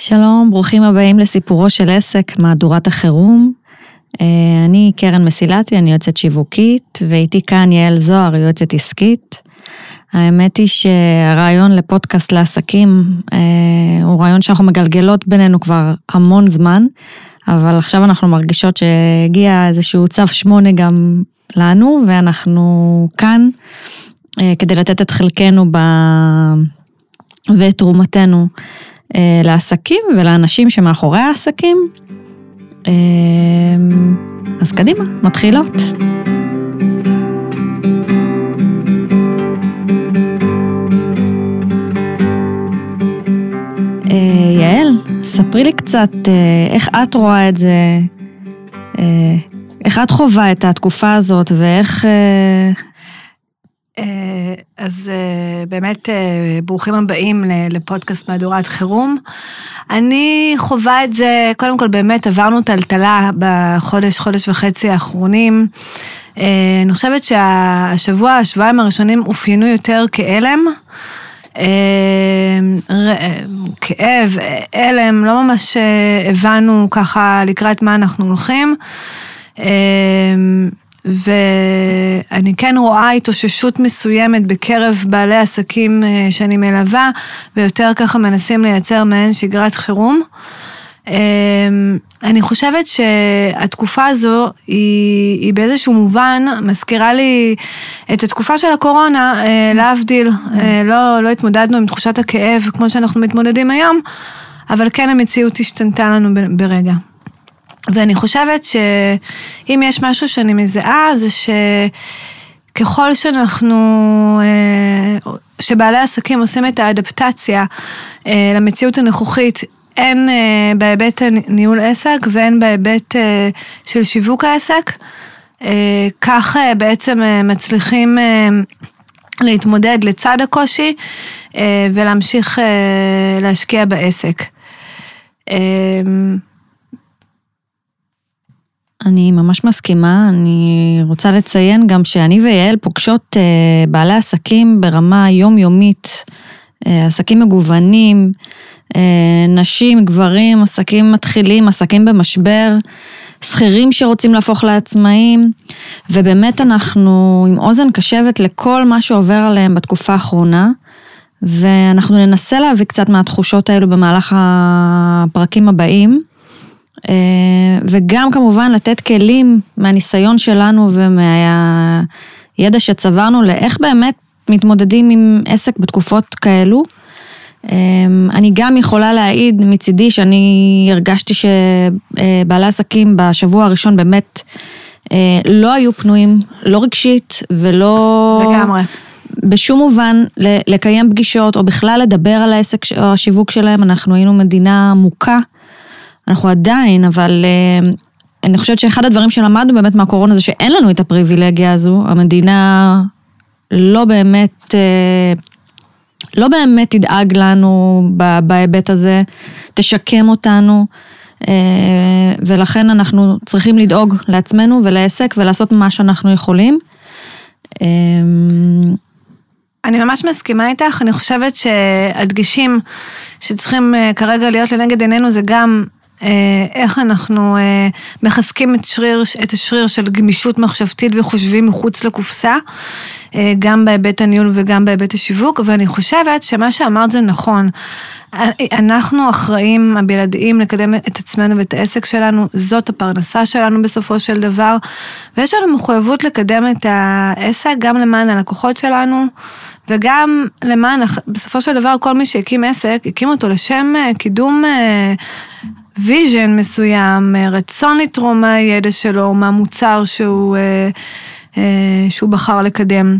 שלום, ברוכים הבאים לסיפורו של עסק, מהדורת החירום. אה, אני קרן מסילתי, אני יועצת שיווקית, ואיתי כאן יעל זוהר, יועצת עסקית. האמת היא שהרעיון לפודקאסט לעסקים אה, הוא רעיון שאנחנו מגלגלות בינינו כבר המון זמן, אבל עכשיו אנחנו מרגישות שהגיע איזשהו צו שמונה גם לנו, ואנחנו כאן אה, כדי לתת את חלקנו ב... ואת תרומתנו לעסקים ולאנשים שמאחורי העסקים. אה, אז קדימה, מתחילות. אה, יעל, ספרי לי קצת איך את רואה את זה, איך את חווה את התקופה הזאת ואיך אה, אז אה, באמת אה, ברוכים הבאים לפודקאסט מהדורת חירום. אני חווה את זה, קודם כל באמת עברנו טלטלה בחודש, חודש וחצי האחרונים. אני חושבת שהשבוע, השבועיים הראשונים אופיינו יותר כאלם. כאב, הלם, לא ממש הבנו ככה לקראת מה אנחנו הולכים. ואני כן רואה התאוששות מסוימת בקרב בעלי עסקים אה, שאני מלווה, ויותר ככה מנסים לייצר מעין שגרת חירום. אמ, אני חושבת שהתקופה הזו היא, היא באיזשהו מובן מזכירה לי את התקופה של הקורונה, אה, להבדיל, אה, לא, לא התמודדנו עם תחושת הכאב כמו שאנחנו מתמודדים היום, אבל כן המציאות השתנתה לנו ברגע. ואני חושבת שאם יש משהו שאני מזהה, זה שככל שאנחנו, אה, שבעלי עסקים עושים את האדפטציה אה, למציאות הנוכחית, הן אה, בהיבט ניהול עסק והן בהיבט של שיווק העסק, כך בעצם מצליחים להתמודד לצד הקושי ולהמשיך להשקיע בעסק. אני ממש מסכימה, אני רוצה לציין גם שאני ויעל פוגשות אה, בעלי עסקים ברמה יומיומית, אה, עסקים מגוונים, אה, נשים, גברים, עסקים מתחילים, עסקים במשבר, שכירים שרוצים להפוך לעצמאים, ובאמת אנחנו עם אוזן קשבת לכל מה שעובר עליהם בתקופה האחרונה. ואנחנו ננסה להביא קצת מהתחושות האלו במהלך הפרקים הבאים. אה, וגם כמובן לתת כלים מהניסיון שלנו ומהידע שצברנו לאיך באמת מתמודדים עם עסק בתקופות כאלו. אה, אני גם יכולה להעיד מצידי שאני הרגשתי שבעלי עסקים בשבוע הראשון באמת אה, לא היו פנויים, לא רגשית ולא... לגמרי. בשום מובן לקיים פגישות או בכלל לדבר על העסק או השיווק שלהם, אנחנו היינו מדינה מוכה. אנחנו עדיין, אבל אה, אני חושבת שאחד הדברים שלמדנו באמת מהקורונה זה שאין לנו את הפריבילגיה הזו, המדינה לא באמת, אה, לא באמת תדאג לנו בהיבט הזה, תשקם אותנו. אה, ולכן אנחנו צריכים לדאוג לעצמנו ולעסק ולעשות מה שאנחנו יכולים. אני ממש מסכימה איתך, אני חושבת שהדגשים שצריכים כרגע להיות לנגד עינינו זה גם איך אנחנו אה, מחזקים את, שריר, את השריר של גמישות מחשבתית וחושבים מחוץ לקופסה, אה, גם בהיבט הניהול וגם בהיבט השיווק, ואני חושבת שמה שאמרת זה נכון. אנחנו אחראים הבלעדיים לקדם את עצמנו ואת העסק שלנו, זאת הפרנסה שלנו בסופו של דבר, ויש לנו מחויבות לקדם את העסק גם למען הלקוחות שלנו, וגם למען, בסופו של דבר, כל מי שהקים עסק, הקים אותו לשם קידום vision מסוים, אה, רצון לתרום מהידע שלו, מהמוצר שהוא, אה, אה, שהוא בחר לקדם.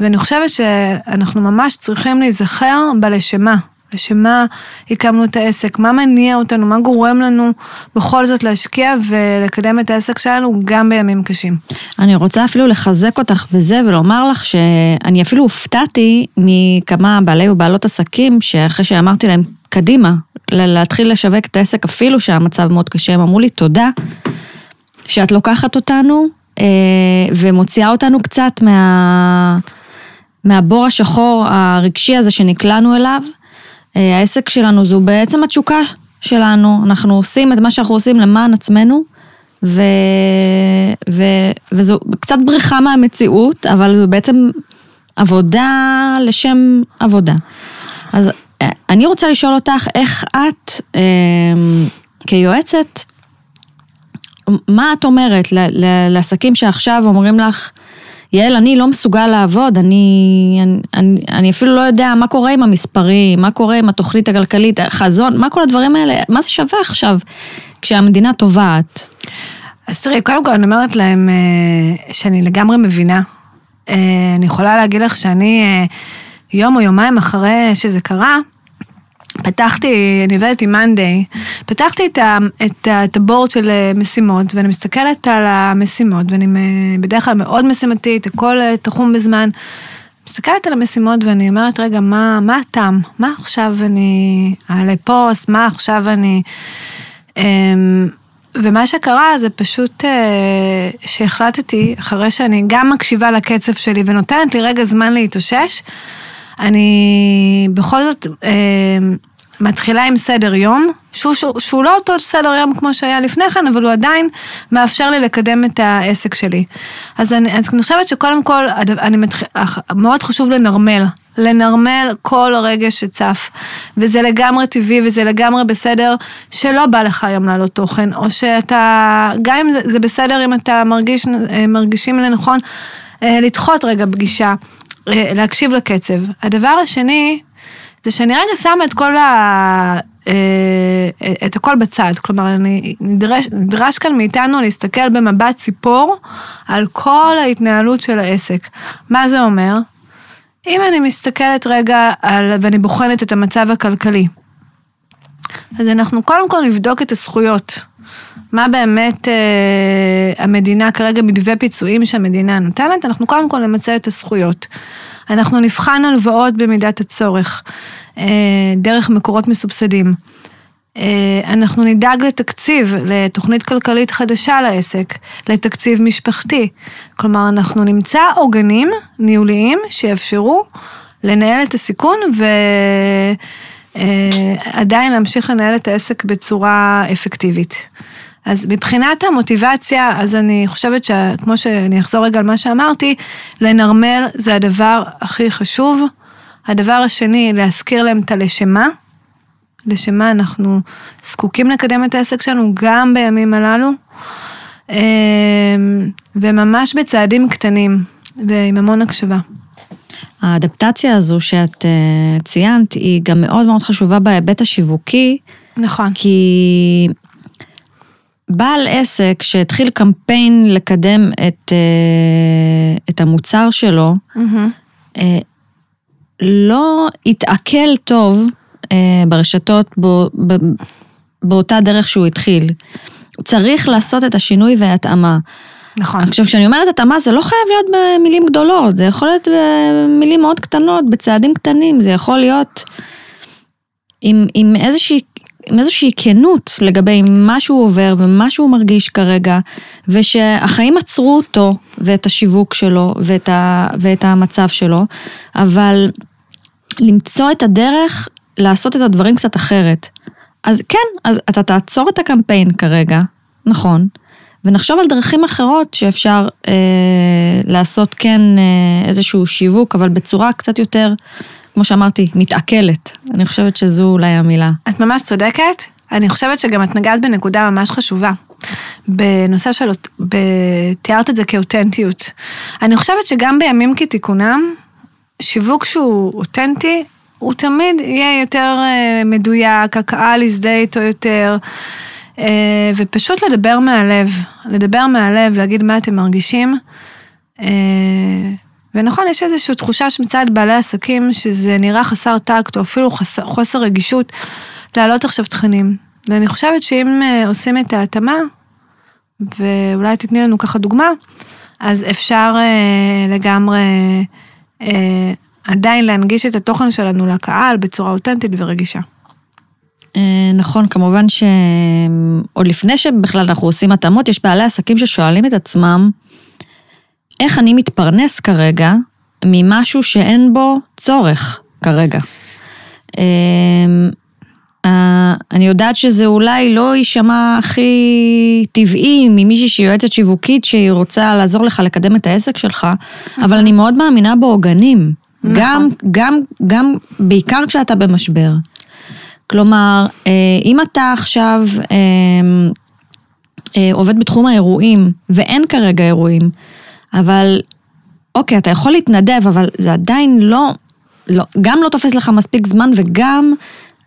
ואני חושבת שאנחנו ממש צריכים להיזכר בלשמה. לשם מה הקמנו את העסק, מה מניע אותנו, מה גורם לנו בכל זאת להשקיע ולקדם את העסק שלנו גם בימים קשים. אני רוצה אפילו לחזק אותך בזה ולומר לך שאני אפילו הופתעתי מכמה בעלי ובעלות עסקים שאחרי שאמרתי להם, קדימה, להתחיל לשווק את העסק אפילו שהמצב מאוד קשה, הם אמרו לי תודה שאת לוקחת אותנו אה, ומוציאה אותנו קצת מה, מהבור השחור הרגשי הזה שנקלענו אליו. אה, העסק שלנו זו בעצם התשוקה שלנו, אנחנו עושים את מה שאנחנו עושים למען עצמנו, ו... ו... וזו קצת בריחה מהמציאות, אבל זו בעצם עבודה לשם עבודה. אז אה, אני רוצה לשאול אותך, איך את אה, כיועצת, מה את אומרת לעסקים שעכשיו אומרים לך, יעל, אני לא מסוגל לעבוד, אני, אני, אני, אני אפילו לא יודע מה קורה עם המספרים, מה קורה עם התוכנית הכלכלית, החזון, מה כל הדברים האלה, מה זה שווה עכשיו כשהמדינה טובעת? אז תראי, קודם כל אני אומרת להם אה, שאני לגמרי מבינה. אה, אני יכולה להגיד לך שאני אה, יום או יומיים אחרי שזה קרה, פתחתי, אני עובדת עם מאנדיי, פתחתי את, ה, את, את הבורד של אה, משימות, ואני מסתכלת על המשימות, ואני בדרך כלל מאוד משימתית, הכל אה, תחום בזמן. מסתכלת על המשימות ואני אומרת, רגע, מה, מה הטעם? מה עכשיו אני אעלה פוסט? מה עכשיו אני... אמ, ומה שקרה זה פשוט אה, שהחלטתי, אחרי שאני גם מקשיבה לקצב שלי ונותנת לי רגע זמן להתאושש, אני בכל זאת אה, מתחילה עם סדר יום, שהוא, שהוא, שהוא לא אותו סדר יום כמו שהיה לפני כן, אבל הוא עדיין מאפשר לי לקדם את העסק שלי. אז אני, אז אני חושבת שקודם כל, אני מתח... מאוד חשוב לנרמל. לנרמל כל רגש שצף. וזה לגמרי טבעי וזה לגמרי בסדר שלא בא לך היום לעלות תוכן, או שאתה, גם אם זה, זה בסדר אם אתה מרגיש, מרגישים לנכון אה, לדחות רגע פגישה, אה, להקשיב לקצב. הדבר השני, זה שאני רגע שמה את כל ה... אה, את הכל בצד, כלומר, אני, נדרש, נדרש כאן מאיתנו להסתכל במבט ציפור על כל ההתנהלות של העסק. מה זה אומר? אם אני מסתכלת רגע על, ואני בוחנת את המצב הכלכלי, אז אנחנו קודם כל נבדוק את הזכויות. מה באמת אה, המדינה, כרגע מתווה פיצויים שהמדינה נותנת, אנחנו קודם כל נמצא את הזכויות. אנחנו נבחן הלוואות במידת הצורך, אה, דרך מקורות מסובסדים. אה, אנחנו נדאג לתקציב, לתוכנית כלכלית חדשה לעסק, לתקציב משפחתי. כלומר, אנחנו נמצא עוגנים ניהוליים שיאפשרו לנהל את הסיכון ועדיין אה, להמשיך לנהל את העסק בצורה אפקטיבית. אז מבחינת המוטיבציה, אז אני חושבת שכמו שאני אחזור רגע על מה שאמרתי, לנרמל זה הדבר הכי חשוב. הדבר השני, להזכיר להם את הלשמה. לשם מה אנחנו זקוקים לקדם את העסק שלנו גם בימים הללו, אמ, וממש בצעדים קטנים ועם המון הקשבה. האדפטציה הזו שאת uh, ציינת היא גם מאוד מאוד חשובה בהיבט השיווקי. נכון. כי בעל עסק שהתחיל קמפיין לקדם את, uh, את המוצר שלו, mm-hmm. uh, לא התעכל טוב אה, ברשתות בו, ב, באותה דרך שהוא התחיל. צריך לעשות את השינוי וההתאמה. נכון. עכשיו, כשאני אומרת התאמה, זה לא חייב להיות במילים גדולות, זה יכול להיות במילים מאוד קטנות, בצעדים קטנים, זה יכול להיות עם, עם איזושהי... עם איזושהי כנות לגבי מה שהוא עובר ומה שהוא מרגיש כרגע, ושהחיים עצרו אותו ואת השיווק שלו ואת, ה, ואת המצב שלו, אבל למצוא את הדרך לעשות את הדברים קצת אחרת. אז כן, אז אתה תעצור את הקמפיין כרגע, נכון, ונחשוב על דרכים אחרות שאפשר אה, לעשות כן אה, איזשהו שיווק, אבל בצורה קצת יותר, כמו שאמרתי, מתעכלת. אני חושבת שזו אולי המילה. את ממש צודקת. אני חושבת שגם את נגעת בנקודה ממש חשובה. בנושא של, תיארת את זה כאותנטיות. אני חושבת שגם בימים כתיקונם, שיווק שהוא אותנטי הוא תמיד יהיה יותר אה, מדויק, הקהל יזדהה איתו יותר, אה, ופשוט לדבר מהלב, לדבר מהלב, להגיד מה אתם מרגישים. אה, ונכון, יש איזושהי תחושה מצד בעלי עסקים שזה נראה חסר טקט, או אפילו חסר, חוסר רגישות, להעלות עכשיו תכנים. ואני חושבת שאם עושים את ההתאמה, ואולי תתני לנו ככה דוגמה, אז אפשר לגמרי עדיין להנגיש את התוכן שלנו לקהל בצורה אותנטית ורגישה. אה, נכון, כמובן שעוד לפני שבכלל אנחנו עושים התאמות, יש בעלי עסקים ששואלים את עצמם, איך אני מתפרנס כרגע ממשהו שאין בו צורך כרגע. אה, אני יודעת שזה אולי לא יישמע הכי טבעי ממישהי שהיא יועצת שיווקית שהיא רוצה לעזור לך לקדם את העסק שלך, אבל אני מאוד מאמינה בעוגנים. נכון. גם, גם, גם, בעיקר כשאתה במשבר. כלומר, אה, אם אתה עכשיו אה, אה, עובד בתחום האירועים, ואין כרגע אירועים, אבל אוקיי, אתה יכול להתנדב, אבל זה עדיין לא, לא, גם לא תופס לך מספיק זמן וגם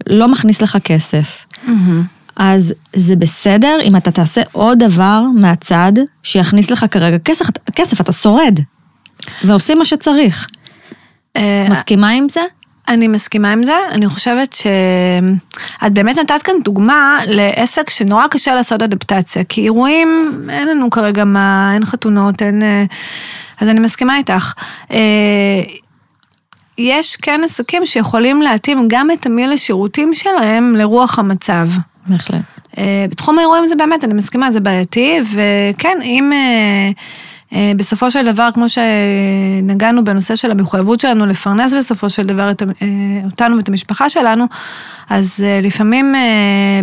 לא מכניס לך כסף. אז זה בסדר אם אתה תעשה עוד דבר מהצד שיכניס לך כרגע כסף, כסף אתה שורד. ועושים מה שצריך. אה, מסכימה עם זה? אני מסכימה עם זה, אני חושבת שאת באמת נתת כאן דוגמה לעסק שנורא קשה לעשות אדפטציה, כי אירועים, אין לנו כרגע מה, אין חתונות, אין... אה, אז אני מסכימה איתך. אה, יש כן עסקים שיכולים להתאים גם את תמהיל השירותים שלהם לרוח המצב. בהחלט. אה, בתחום האירועים זה באמת, אני מסכימה, זה בעייתי, וכן, אם בסופו של דבר, כמו שנגענו בנושא של המחויבות שלנו לפרנס בסופו של דבר את, אה, אותנו ואת המשפחה שלנו, אז אה, לפעמים אה,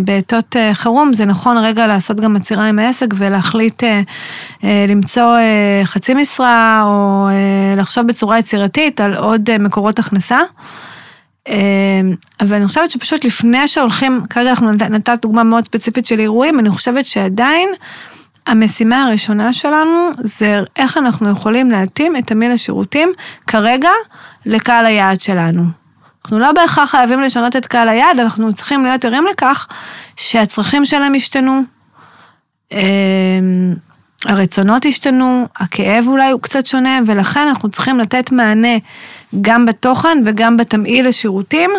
בעתות אה, חירום זה נכון רגע לעשות גם עצירה עם העסק ולהחליט אה, אה, למצוא אה, חצי משרה או אה, לחשוב בצורה יצירתית על עוד אה, מקורות הכנסה. אה, אבל אני חושבת שפשוט לפני שהולכים, כרגע אנחנו נת- נתת דוגמה מאוד ספציפית של אירועים, אני חושבת שעדיין המשימה הראשונה שלנו זה איך אנחנו יכולים להתאים את תמהיל השירותים כרגע לקהל היעד שלנו. אנחנו לא בהכרח חייבים לשנות את קהל היעד, אנחנו צריכים להיות ערים לכך שהצרכים שלהם השתנו, אה, הרצונות השתנו, הכאב אולי הוא קצת שונה, ולכן אנחנו צריכים לתת מענה גם בתוכן וגם בתמהיל השירותים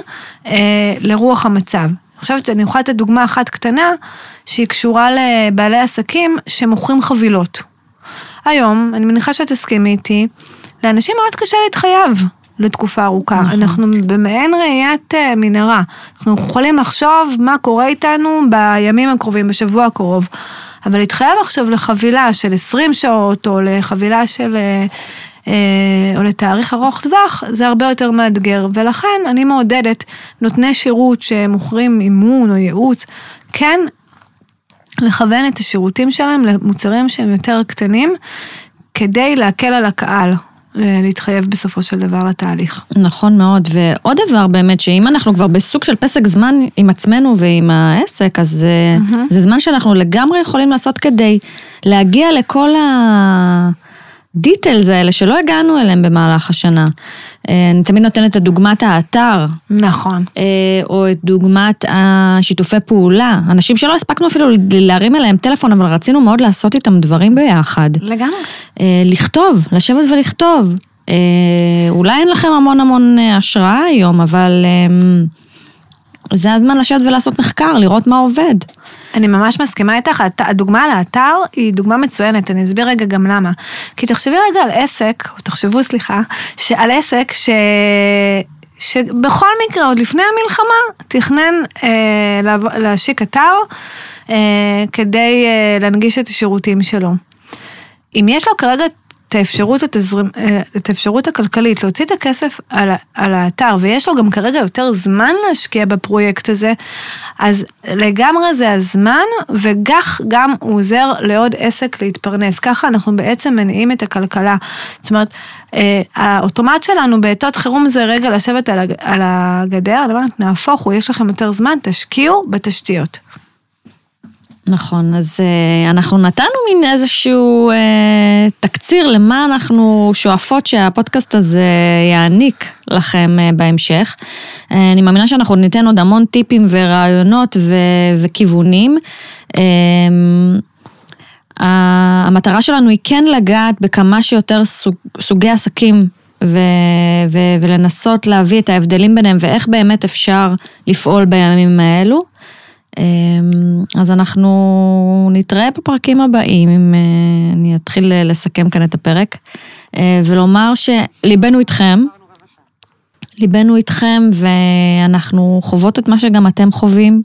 אה, לרוח המצב. אני חושבת שאני יכולה לתת דוגמה אחת קטנה, שהיא קשורה לבעלי עסקים שמוכרים חבילות. היום, אני מניחה שאת תסכימי איתי, לאנשים מאוד קשה להתחייב לתקופה ארוכה. נכון. אנחנו במעין ראיית אה, מנהרה. אנחנו יכולים לחשוב מה קורה איתנו בימים הקרובים, בשבוע הקרוב. אבל להתחייב עכשיו לחבילה של 20 שעות, או לחבילה של... אה, או לתאריך ארוך טווח, זה הרבה יותר מאתגר, ולכן אני מעודדת נותני שירות שמוכרים אימון או ייעוץ, כן לכוון את השירותים שלהם למוצרים שהם יותר קטנים, כדי להקל על הקהל אה, להתחייב בסופו של דבר לתהליך. נכון מאוד, ועוד דבר באמת, שאם אנחנו כבר בסוג של פסק זמן עם עצמנו ועם העסק, אז אה, זה זמן שאנחנו לגמרי יכולים לעשות כדי להגיע לכל הדיטלס האלה שלא הגענו אליהם במהלך השנה. אה, אני תמיד נותנת את דוגמת האתר, נכון. אה, או את דוגמת השיתופי פעולה. אנשים שלא הספקנו אפילו להרים אליהם טלפון, אבל רצינו מאוד לעשות איתם דברים ביחד. לגמרי. אה, לכתוב, לשבת ולכתוב. אולי אין לכם המון המון אה, השראה היום, אבל זה הזמן לשבת ולעשות מחקר, לראות מה עובד. אני ממש מסכימה איתך, הדוגמה על האתר היא דוגמה מצוינת, אני אסביר רגע גם למה. כי תחשבי רגע על עסק, או תחשבו, סליחה, על עסק ש... שבכל מקרה, עוד לפני המלחמה, תכנן אה, להשיק אתר אה, כדי אה, להנגיש את השירותים שלו. אם יש לו כרגע את האפשרות, התזרים, אה, את האפשרות הכלכלית להוציא את הכסף על, על האתר, ויש לו גם כרגע יותר זמן להשקיע בפרויקט הזה, אז לגמרי זה הזמן, וכך גם הוא עוזר לעוד עסק להתפרנס. ככה אנחנו בעצם מניעים את הכלכלה. זאת אומרת, אה, האוטומט שלנו בעתות חירום זה רגע לשבת על, הג- על הגדר, נהפוך הוא, יש לכם יותר זמן, תשקיעו בתשתיות. נכון, אז אה, אנחנו נתנו מין איזשהו אה, תקציר למה אנחנו שואפות שהפודקאסט הזה יעניק לכם אה, בהמשך. אה, אני מאמינה שאנחנו ניתן עוד המון טיפים ורעיונות ו- וכיוונים. ה- המטרה שלנו היא כן לגעת בכמה שיותר סוג, סוגי עסקים ו- ו- ולנסות להביא את ההבדלים ביניהם ואיך באמת אפשר לפעול בימים האלו. אמ, אז אנחנו נתראה בפרקים הבאים, אם אה, אני אתחיל לסכם כאן את הפרק, אה, ולומר שליבנו איתכם, ליבנו איתכם ואנחנו חוות את מה שגם אתם חווים,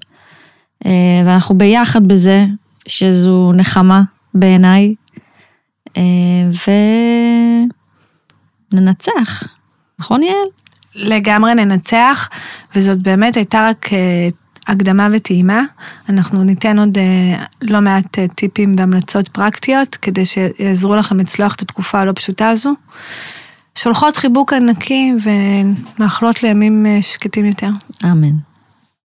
אה, ואנחנו ביחד בזה, שזו נחמה בעיניי, אה, וננצח, נכון יעל? לגמרי ננצח, וזאת באמת הייתה רק אה, הקדמה וטעימה. אנחנו ניתן עוד לא מעט טיפים והמלצות פרקטיות, כדי שיעזרו לכם לצלוח את התקופה הלא פשוטה הזו. שולחות חיבוק ענקי ומאחלות לימים שקטים יותר. אמן.